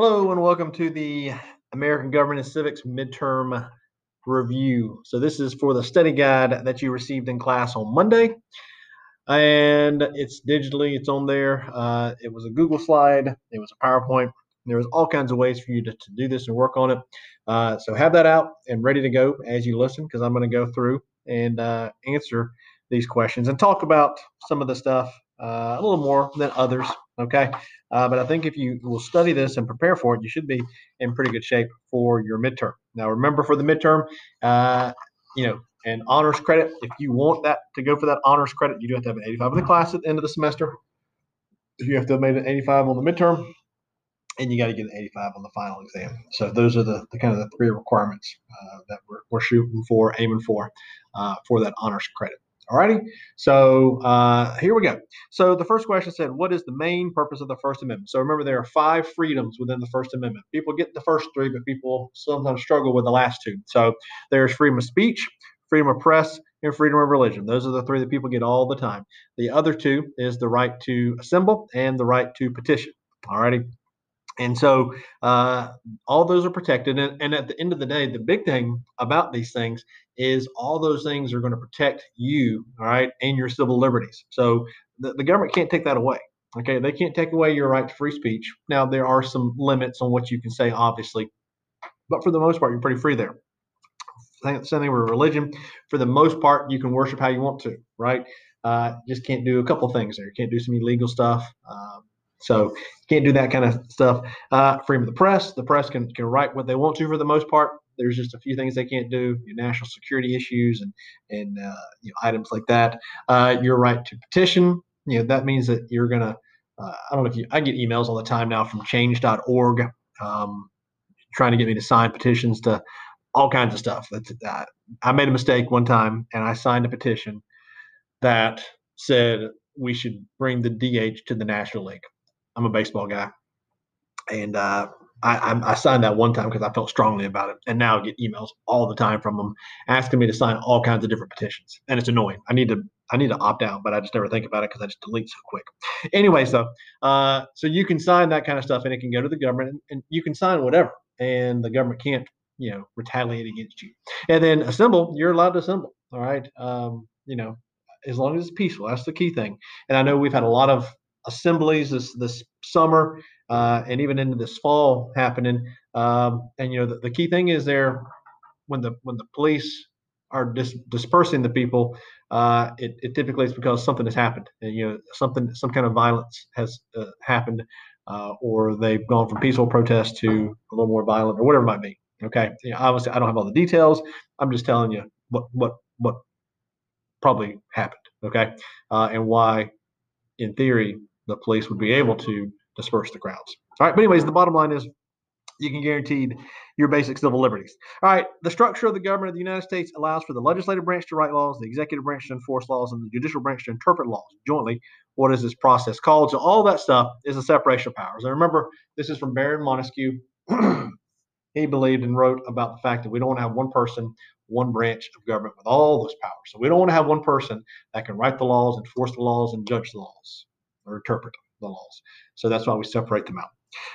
Hello and welcome to the American Government and Civics Midterm Review. So this is for the study guide that you received in class on Monday. And it's digitally, it's on there. Uh, it was a Google slide, it was a PowerPoint. There was all kinds of ways for you to, to do this and work on it. Uh, so have that out and ready to go as you listen because I'm going to go through and uh, answer these questions and talk about some of the stuff uh, a little more than others. Okay. Uh, but I think if you will study this and prepare for it, you should be in pretty good shape for your midterm. Now, remember for the midterm, uh, you know, and honors credit, if you want that to go for that honors credit, you do have to have an 85 in the class at the end of the semester. You have to have made an 85 on the midterm, and you got to get an 85 on the final exam. So those are the, the kind of the three requirements uh, that we're, we're shooting for, aiming for, uh, for that honors credit. Alrighty, so uh, here we go. So the first question said, what is the main purpose of the First Amendment? So remember, there are five freedoms within the First Amendment. People get the first three, but people sometimes struggle with the last two. So there's freedom of speech, freedom of press, and freedom of religion. Those are the three that people get all the time. The other two is the right to assemble and the right to petition. Alrighty. And so uh, all those are protected. And, and, at the end of the day, the big thing about these things is all those things are going to protect you, all right, and your civil liberties. So the, the government can't take that away. Okay, they can't take away your right to free speech. Now, there are some limits on what you can say, obviously, but for the most part, you're pretty free there. Same thing with religion. For the most part, you can worship how you want to, right? Uh, just can't do a couple things there. You can't do some illegal stuff. Um, so can't do that kind of stuff. Uh, freedom of the press. The press can, can write what they want to for the most part. There's just a few things they can't do, national security issues and and uh, you know, items like that. Uh, your right to petition. You know that means that you're gonna. Uh, I don't know if you. I get emails all the time now from Change.org, um, trying to get me to sign petitions to all kinds of stuff. That's, uh, I made a mistake one time and I signed a petition that said we should bring the DH to the National League. I'm a baseball guy, and uh, I, I, signed that one time because I felt strongly about it, and now I get emails all the time from them asking me to sign all kinds of different petitions, and it's annoying. I need to I need to opt out, but I just never think about it because I just delete so quick. Anyway, so uh, so you can sign that kind of stuff, and it can go to the government, and, and you can sign whatever, and the government can't you know retaliate against you. And then assemble, you're allowed to assemble. All right, um, you know, as long as it's peaceful, that's the key thing. And I know we've had a lot of assemblies this this summer uh, and even into this fall happening. Um, and you know the, the, key thing is there when the when the police are dis- dispersing the people, uh, it, it, typically is because something has happened. And, you know something some kind of violence has uh, happened, uh, or they've gone from peaceful protest to a little more violent, or whatever it might be. Okay, you know, obviously I don't have all the details. I'm just telling you what what what probably happened. Okay, uh, and why, in theory, the police would be able to disperse the crowds. All right, but anyways, the bottom line is you can guarantee your basic civil liberties. All right, the structure of the government of the United States allows for the legislative branch to write laws, the executive branch to enforce laws, and the judicial branch to interpret laws jointly. What is this process called? So all that stuff is a separation of powers. And remember, this is from Baron Montesquieu. he believed and wrote about the fact that we don't want to have one person, one branch of government with all those powers. So we don't want to have one person that can write the laws, enforce the laws, and judge the laws or interpret the laws. So that's why we separate them out.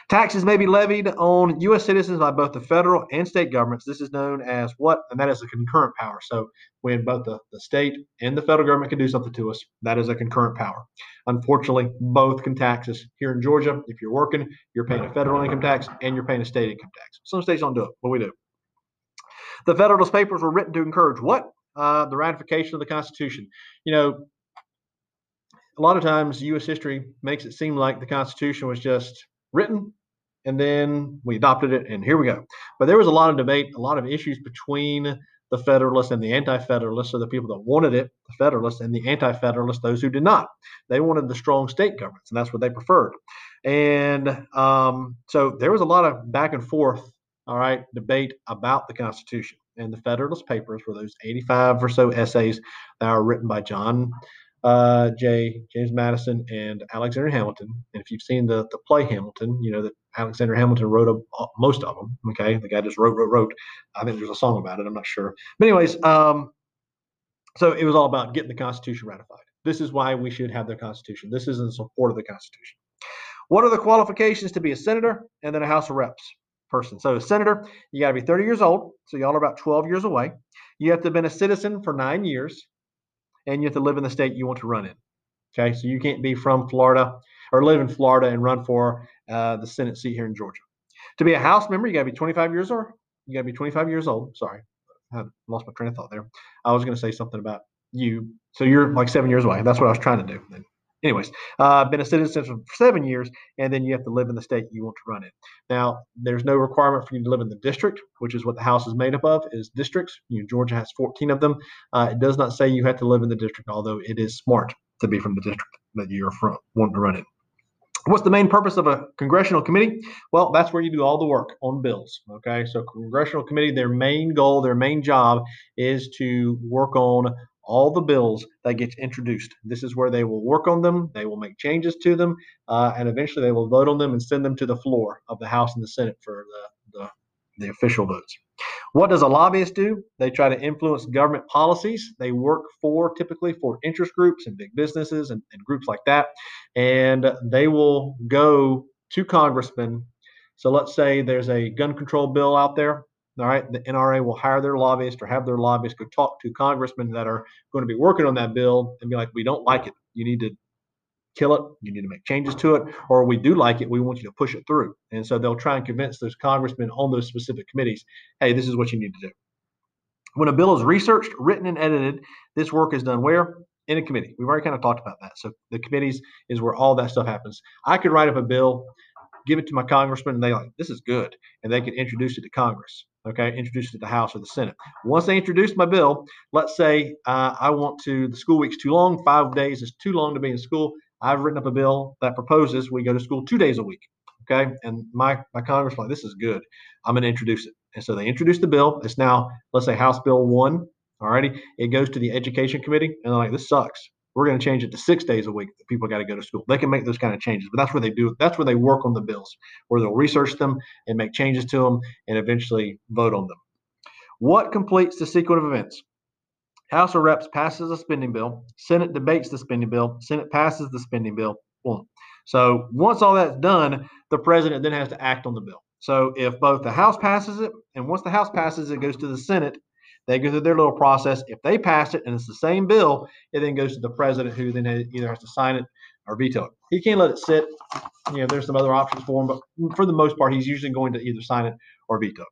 Taxes may be levied on U.S. citizens by both the federal and state governments. This is known as what? And that is a concurrent power. So when both the, the state and the federal government can do something to us, that is a concurrent power. Unfortunately, both can tax us. Here in Georgia, if you're working, you're paying a federal income tax and you're paying a state income tax. Some states don't do it, but we do. The Federalist Papers were written to encourage what? Uh, the ratification of the Constitution. You know, a lot of times U.S. history makes it seem like the Constitution was just written and then we adopted it and here we go. But there was a lot of debate, a lot of issues between the Federalists and the Anti-Federalists, so the people that wanted it, the Federalists, and the Anti-Federalists, those who did not. They wanted the strong state governments, and that's what they preferred. And um, so there was a lot of back and forth, all right, debate about the Constitution. And the Federalist Papers were those 85 or so essays that are written by John uh, Jay, James Madison, and Alexander Hamilton. And if you've seen the the play Hamilton, you know that Alexander Hamilton wrote a, most of them. Okay, the guy just wrote, wrote, wrote. I think there's a song about it. I'm not sure. But anyways, um, so it was all about getting the Constitution ratified. This is why we should have the Constitution. This is in support of the Constitution. What are the qualifications to be a senator and then a House of Reps person? So, a senator, you got to be 30 years old. So, y'all are about 12 years away. You have to have been a citizen for nine years, and you have to live in the state you want to run in. Okay, so you can't be from Florida or live in Florida and run for uh, the Senate seat here in Georgia. To be a House member, you got to be 25 years old. You got to be 25 years old. Sorry, I lost my train of thought there. I was going to say something about you. So you're like seven years away. That's what I was trying to do. Anyways, uh, been a citizen for seven years, and then you have to live in the state you want to run in. Now, there's no requirement for you to live in the district, which is what the House is made up of, is districts. You know, Georgia has 14 of them. Uh, it does not say you have to live in the district, although it is smart to be from the district that you're from, wanting to run in. What's the main purpose of a congressional committee? Well, that's where you do all the work on bills. Okay, so congressional committee, their main goal, their main job is to work on all the bills that gets introduced. This is where they will work on them, they will make changes to them, uh, and eventually they will vote on them and send them to the floor of the House and the Senate for the, the, the official votes. What does a lobbyist do? They try to influence government policies. They work for typically for interest groups and big businesses and, and groups like that. And they will go to congressmen. So let's say there's a gun control bill out there. All right, the NRA will hire their lobbyists or have their lobbyists go talk to congressmen that are going to be working on that bill and be like, we don't like it. You need to kill it. You need to make changes to it, or we do like it. We want you to push it through. And so they'll try and convince those congressmen on those specific committees, hey, this is what you need to do. When a bill is researched, written, and edited, this work is done where? In a committee. We've already kind of talked about that. So the committees is where all that stuff happens. I could write up a bill, give it to my congressman, and they like, this is good. And they can introduce it to Congress okay, introduce it to the House or the Senate. Once they introduce my bill, let's say uh, I want to, the school week's too long, five days is too long to be in school. I've written up a bill that proposes we go to school two days a week. Okay. And my, my Congress like, this is good. I'm going to introduce it. And so they introduce the bill. It's now, let's say, House Bill one. Alrighty. It goes to the Education Committee, and they're like, this sucks. We're going to change it to six days a week that people got to go to school. They can make those kind of changes, but that's where they do. That's where they work on the bills, where they'll research them and make changes to them, and eventually vote on them. What completes the sequence of events? House of Reps passes a spending bill. Senate debates the spending bill. Senate passes the spending bill. Boom. So once all that's done, the president then has to act on the bill. So if both the House passes it, and once the House passes it, goes to the Senate, they go through their little process. If they pass it and it's the same bill, it then goes to the president, who then either has to sign it or veto it. He can't let it sit. You know, there's some other options for him, but for the most part, he's usually going to either sign it or veto.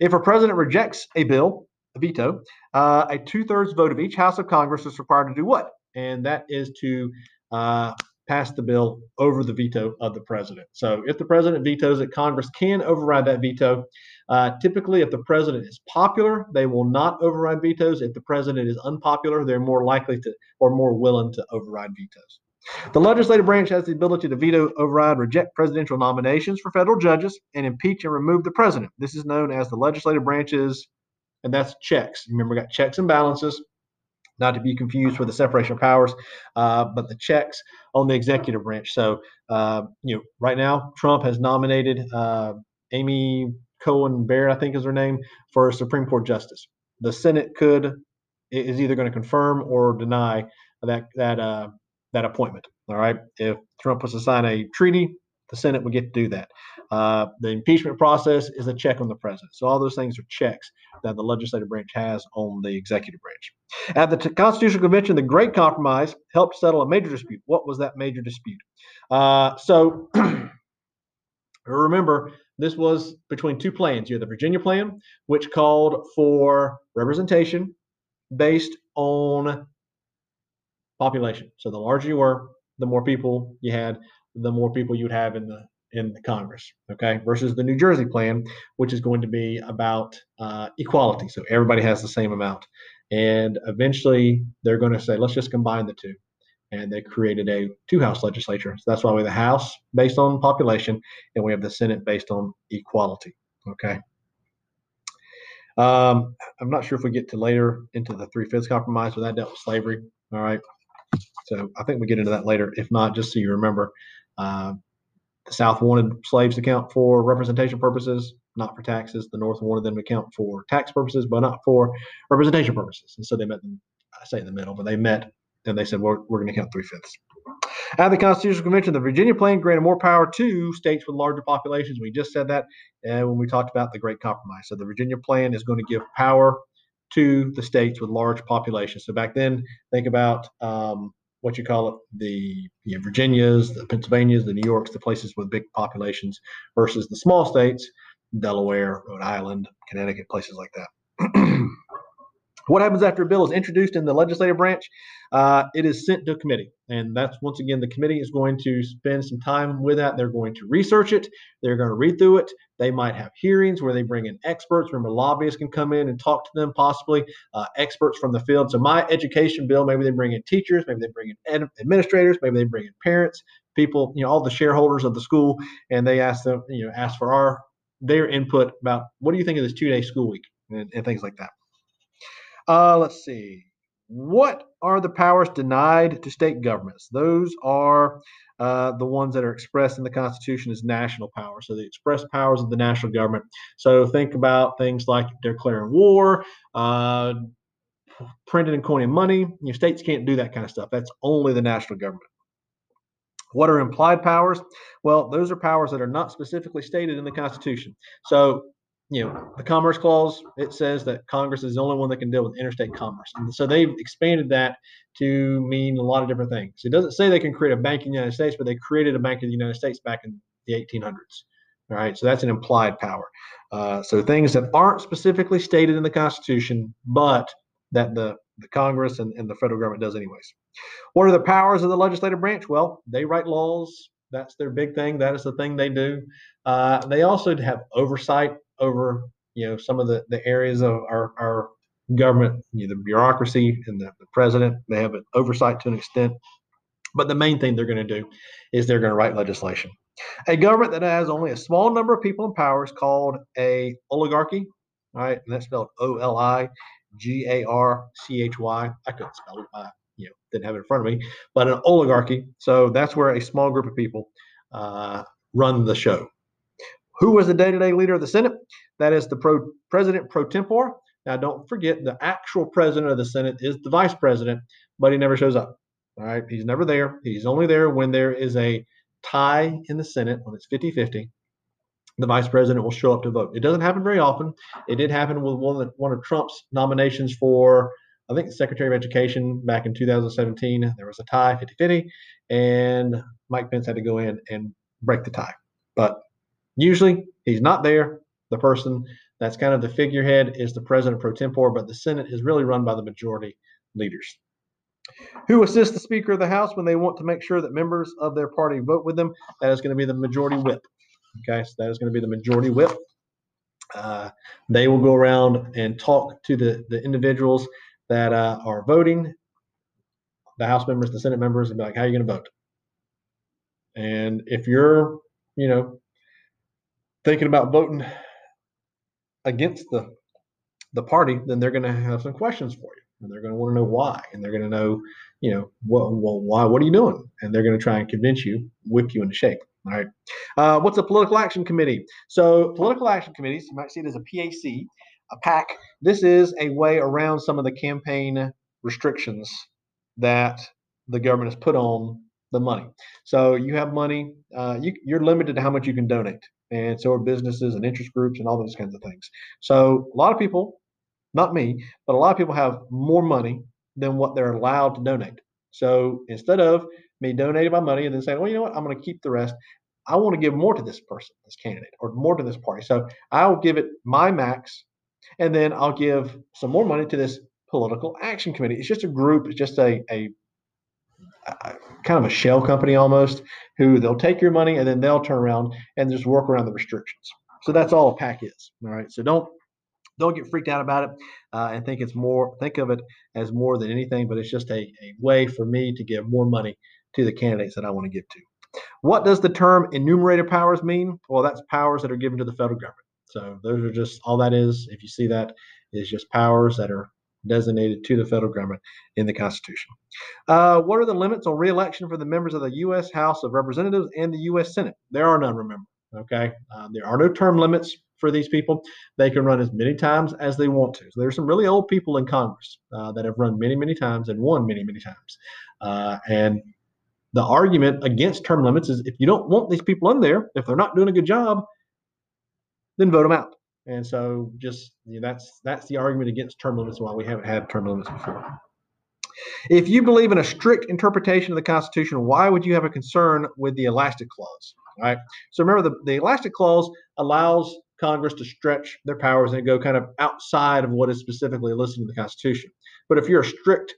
If a president rejects a bill, a veto, uh, a two thirds vote of each House of Congress is required to do what? And that is to uh, pass the bill over the veto of the president. So if the president vetoes it, Congress can override that veto. Uh, typically, if the president is popular, they will not override vetoes. If the president is unpopular, they're more likely to or more willing to override vetoes. The legislative branch has the ability to veto, override, reject presidential nominations for federal judges, and impeach and remove the president. This is known as the legislative branch's and that's checks. Remember, we got checks and balances, not to be confused with the separation of powers, uh, but the checks on the executive branch. So, uh, you know, right now, Trump has nominated uh, Amy Coney Barrett, I think is her name, for Supreme Court justice. The Senate could is either going to confirm or deny that that uh, that appointment. All right, if Trump was to sign a treaty, the Senate would get to do that. Uh, the impeachment process is a check on the president. So all those things are checks that the legislative branch has on the executive branch. At the t- Constitutional Convention, the Great Compromise helped settle a major dispute. What was that major dispute? Uh, so remember, this was between two plans. You had the Virginia plan, which called for representation based on population. So the larger you were, the more people you had, the more people you would have in the in the Congress, okay, versus the New Jersey plan, which is going to be about uh, equality. So everybody has the same amount. And eventually they're going to say, let's just combine the two. And they created a two house legislature. So that's why we have the House based on population and we have the Senate based on equality, okay. Um, I'm not sure if we get to later into the three fifths compromise, but that dealt with slavery. All right. So I think we get into that later. If not, just so you remember, uh, the South wanted slaves to count for representation purposes, not for taxes. The North wanted them to count for tax purposes, but not for representation purposes. And so they met I say in the middle, but they met and they said, we're, we're going to count three fifths. At the Constitutional Convention, the Virginia Plan granted more power to states with larger populations. We just said that uh, when we talked about the Great Compromise. So the Virginia Plan is going to give power to the states with large populations. So back then, think about um, what you call it the you know, Virginias, the Pennsylvanias, the New Yorks, the places with big populations versus the small states, Delaware, Rhode Island, Connecticut, places like that. what happens after a bill is introduced in the legislative branch? Uh, it is sent to committee. And that's once again, the committee is going to spend some time with that. They're going to research it, they're going to read through it. They might have hearings where they bring in experts. Remember, lobbyists can come in and talk to them, possibly uh, experts from the field. So, my education bill, maybe they bring in teachers, maybe they bring in ed- administrators, maybe they bring in parents, people, you know, all the shareholders of the school, and they ask them, you know, ask for our their input about what do you think of this two day school week and, and things like that. Uh, let's see. What are the powers denied to state governments? Those are uh, the ones that are expressed in the Constitution as national power. So the express powers of the national government. So think about things like declaring war, uh, printing and coining money. Your states can't do that kind of stuff. That's only the national government. What are implied powers? Well, those are powers that are not specifically stated in the Constitution. So you know, the Commerce Clause, it says that Congress is the only one that can deal with interstate commerce. And so they've expanded that to mean a lot of different things. It doesn't say they can create a bank in the United States, but they created a bank in the United States back in the 1800s. All right, so that's an implied power. Uh, so things that aren't specifically stated in the Constitution, but that the, the Congress and, and the federal government does anyways. What are the powers of the legislative branch? Well, they write laws. That's their big thing. That is the thing they do. Uh, they also have oversight over you know some of the, the areas of our, our government, you know, the bureaucracy and the, the president. They have an oversight to an extent. But the main thing they're going to do is they're going to write legislation. A government that has only a small number of people in power is called a oligarchy. All right, and that's spelled O L I G A R C H Y. I couldn't spell it. I, you know, didn't have it in front of me. But an oligarchy. So that's where a small group of people uh, run the show. Who was the day-to-day leader of the Senate? That is the pro- president pro tempore. Now, don't forget the actual president of the Senate is the vice president, but he never shows up. All right, he's never there. He's only there when there is a tie in the Senate when it's 50-50. The vice president will show up to vote. It doesn't happen very often. It did happen with one of, one of Trump's nominations for, I think, the Secretary of Education back in 2017. There was a tie, 50 50, and Mike Pence had to go in and break the tie. But Usually he's not there. The person that's kind of the figurehead is the president pro tempore, but the Senate is really run by the majority leaders. Who assists the Speaker of the House when they want to make sure that members of their party vote with them? That is going to be the majority whip. Okay, so that is going to be the majority whip. Uh, they will go around and talk to the, the individuals that uh, are voting, the House members, the Senate members, and be like, how are you going to vote? And if you're, you know, thinking about voting against the the party, then they're going to have some questions for you, and they're going to want to know why, and they're going to know, you know, what, well, why, what are you doing? And they're going to try and convince you, whip you into shape. All right. Uh, what's a political action committee? So, political action committees, you might see it as a PAC, a PAC. This is a way around some of the campaign restrictions that the government has put on the money. So, you have money, uh, you, you're limited to how much you can donate and so are businesses and interest groups and all those kinds of things. So a lot of people, not me, but a lot of people have more money than what they're allowed to donate. So instead of me donating my money and then saying, well, you know what, I'm going to keep the rest. I want to give more to this person, this candidate, or more to this party. So I'll give it my max, and then I'll give some more money to this political action committee. It's just a group. It's just a, a kind of a shell company almost, who they'll take your money and then they'll turn around and just work around the restrictions. So that's all a PAC is. All right. So don't don't get freaked out about it uh, and think it's more think of it as more than anything, but it's just a, a way for me to give more money to the candidates that I want to give to. What does the term enumerated powers mean? Well, that's powers that are given to the federal government. So those are just all that is. If you see that, is just powers that are designated to the federal government in the Constitution. Uh, what are the limits on reelection for the members of the U.S. House of Representatives and the U.S. Senate? There are none, remember. Okay. Uh, there are no term limits for these people. They can run as many times as they want to. So there's some really old people in Congress uh, that have run many, many times and won many, many times. Uh, and the argument against term limits is if you don't want these people in there, if they're not doing a good job, then vote them out. And so just you know, that's that's the argument against term limits why we haven't had term limits before. If you believe in a strict interpretation of the Constitution, why would you have a concern with the elastic clause? All right. So remember, the, the elastic clause allows Congress to stretch their powers and go kind of outside of what is specifically listed in the Constitution. But if you're a strict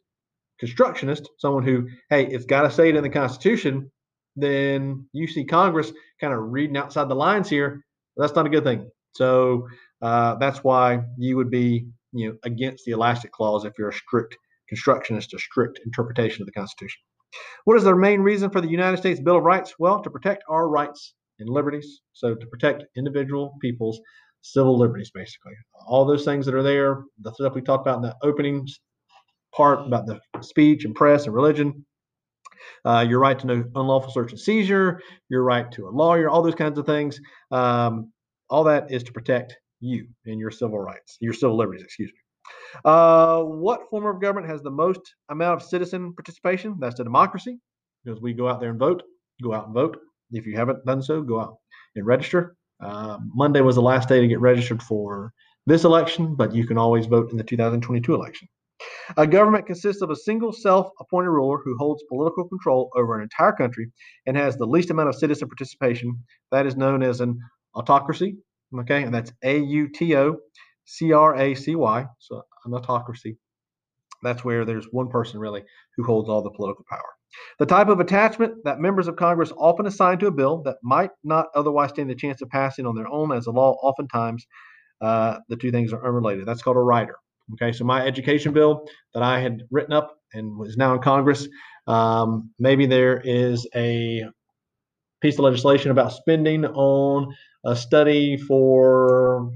constructionist, someone who, hey, it's got to say it in the Constitution, then you see Congress kind of reading outside the lines here. That's not a good thing. So uh, that's why you would be, you know, against the elastic clause if you're a strict constructionist, a strict interpretation of the Constitution. What is the main reason for the United States Bill of Rights? Well, to protect our rights and liberties. So to protect individual people's civil liberties, basically. All those things that are there, the stuff we talked about in the opening part about the speech and press and religion, uh, your right to no unlawful search and seizure, your right to a lawyer, all those kinds of things. Um, all that is to protect you and your civil rights, your civil liberties, excuse me. Uh, what form of government has the most amount of citizen participation? That's the democracy, because we go out there and vote. Go out and vote. If you haven't done so, go out and register. Uh, Monday was the last day to get registered for this election, but you can always vote in the 2022 election. A government consists of a single self appointed ruler who holds political control over an entire country and has the least amount of citizen participation. That is known as an autocracy. Okay, and that's A U T O C R A C Y. So, an autocracy. That's where there's one person really who holds all the political power. The type of attachment that members of Congress often assign to a bill that might not otherwise stand a chance of passing on their own as a law, oftentimes uh, the two things are unrelated. That's called a rider. Okay, so my education bill that I had written up and was now in Congress, um, maybe there is a piece of legislation about spending on a study for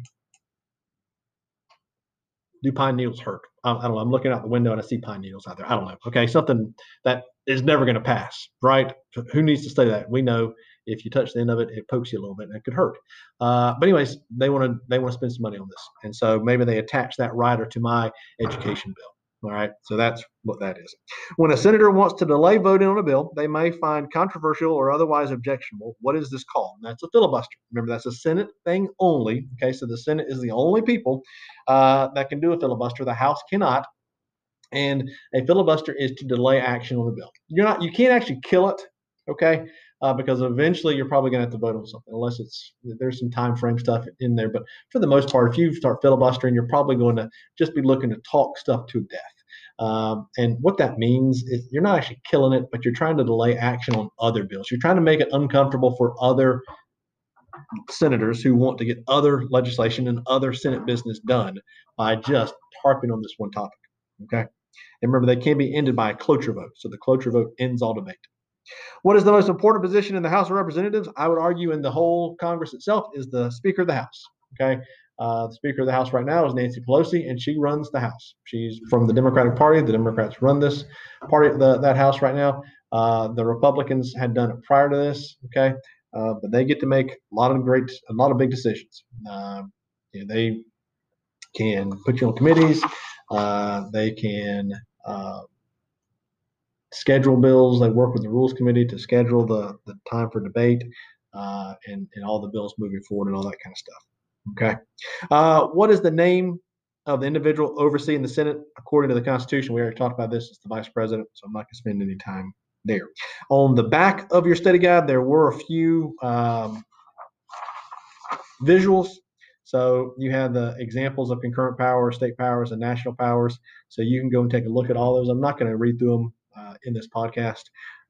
do pine needles hurt? I, I don't know. I'm looking out the window and I see pine needles out there. I don't know. Okay, something that is never going to pass, right? Who needs to study that? We know if you touch the end of it, it pokes you a little bit and it could hurt. Uh, but anyways, they want to they want to spend some money on this, and so maybe they attach that rider to my education bill. All right, so that's what that is. When a senator wants to delay voting on a bill, they may find controversial or otherwise objectionable. What is this called? That's a filibuster. Remember, that's a Senate thing only. Okay, so the Senate is the only people uh, that can do a filibuster. The House cannot. And a filibuster is to delay action on the bill. You're not, you can't actually kill it. Okay, uh, because eventually you're probably going to have to vote on something unless it's there's some time frame stuff in there. But for the most part, if you start filibustering, you're probably going to just be looking to talk stuff to death. Um, and what that means is you're not actually killing it, but you're trying to delay action on other bills. You're trying to make it uncomfortable for other senators who want to get other legislation and other Senate business done by just harping on this one topic. Okay. And remember, they can be ended by a cloture vote. So the cloture vote ends all debate. What is the most important position in the House of Representatives? I would argue in the whole Congress itself is the Speaker of the House. Okay. Uh, the Speaker of the House right now is Nancy Pelosi, and she runs the House. She's from the Democratic Party. The Democrats run this party, the, that House right now. Uh, the Republicans had done it prior to this. Okay. Uh, but they get to make a lot of great, a lot of big decisions. Uh, you know, they can put you on committees. Uh, they can uh, schedule bills. They work with the Rules Committee to schedule the, the time for debate and, and all the bills moving forward and all that kind of stuff. Okay. Uh, what is the name of the individual overseeing the Senate according to the Constitution? We already talked about this. It's the Vice President, so I'm not going to spend any time there. On the back of your study guide, there were a few um, visuals. So you have the examples of concurrent powers, state powers, and national powers. So you can go and take a look at all those. I'm not going to read through them uh, in this podcast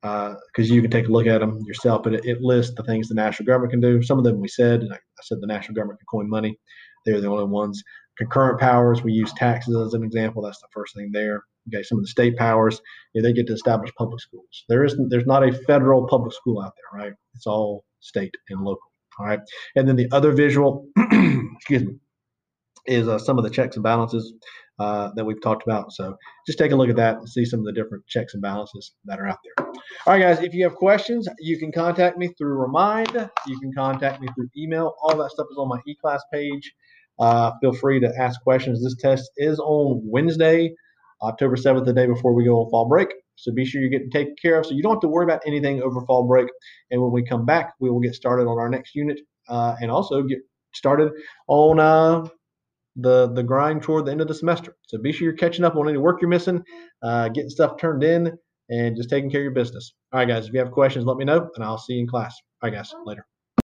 because uh, you can take a look at them yourself. But it, it, lists the things the national government can do. Some of them we said, I, I said the national government can coin money. They're the only ones. Concurrent powers, we use taxes as an example. That's the first thing there. Okay, some of the state powers, know, they get to establish public schools. There isn't, there's not a federal public school out there, right? It's all state and local. All right, and then the other visual, excuse me, is uh, some of the checks and balances uh, that we've talked about. So just take a look at that and see some of the different checks and balances that are out there. All right, guys, if you have questions, you can contact me through Remind. You can contact me through email. All that stuff is on my eClass page. Uh, feel free to ask questions. This test is on Wednesday, October 7th, the day before we go on fall break. So be sure you're getting taken care of so you don't have to worry about anything over fall break. And when we come back, we will get started on our next unit uh, and also get started on uh, the the grind toward the end of the semester. So be sure you're catching up on any work you're missing, uh, getting stuff turned in, and just taking care of your business. All right, guys. If you have questions, let me know, and I'll see you in class. All right, guys. Later.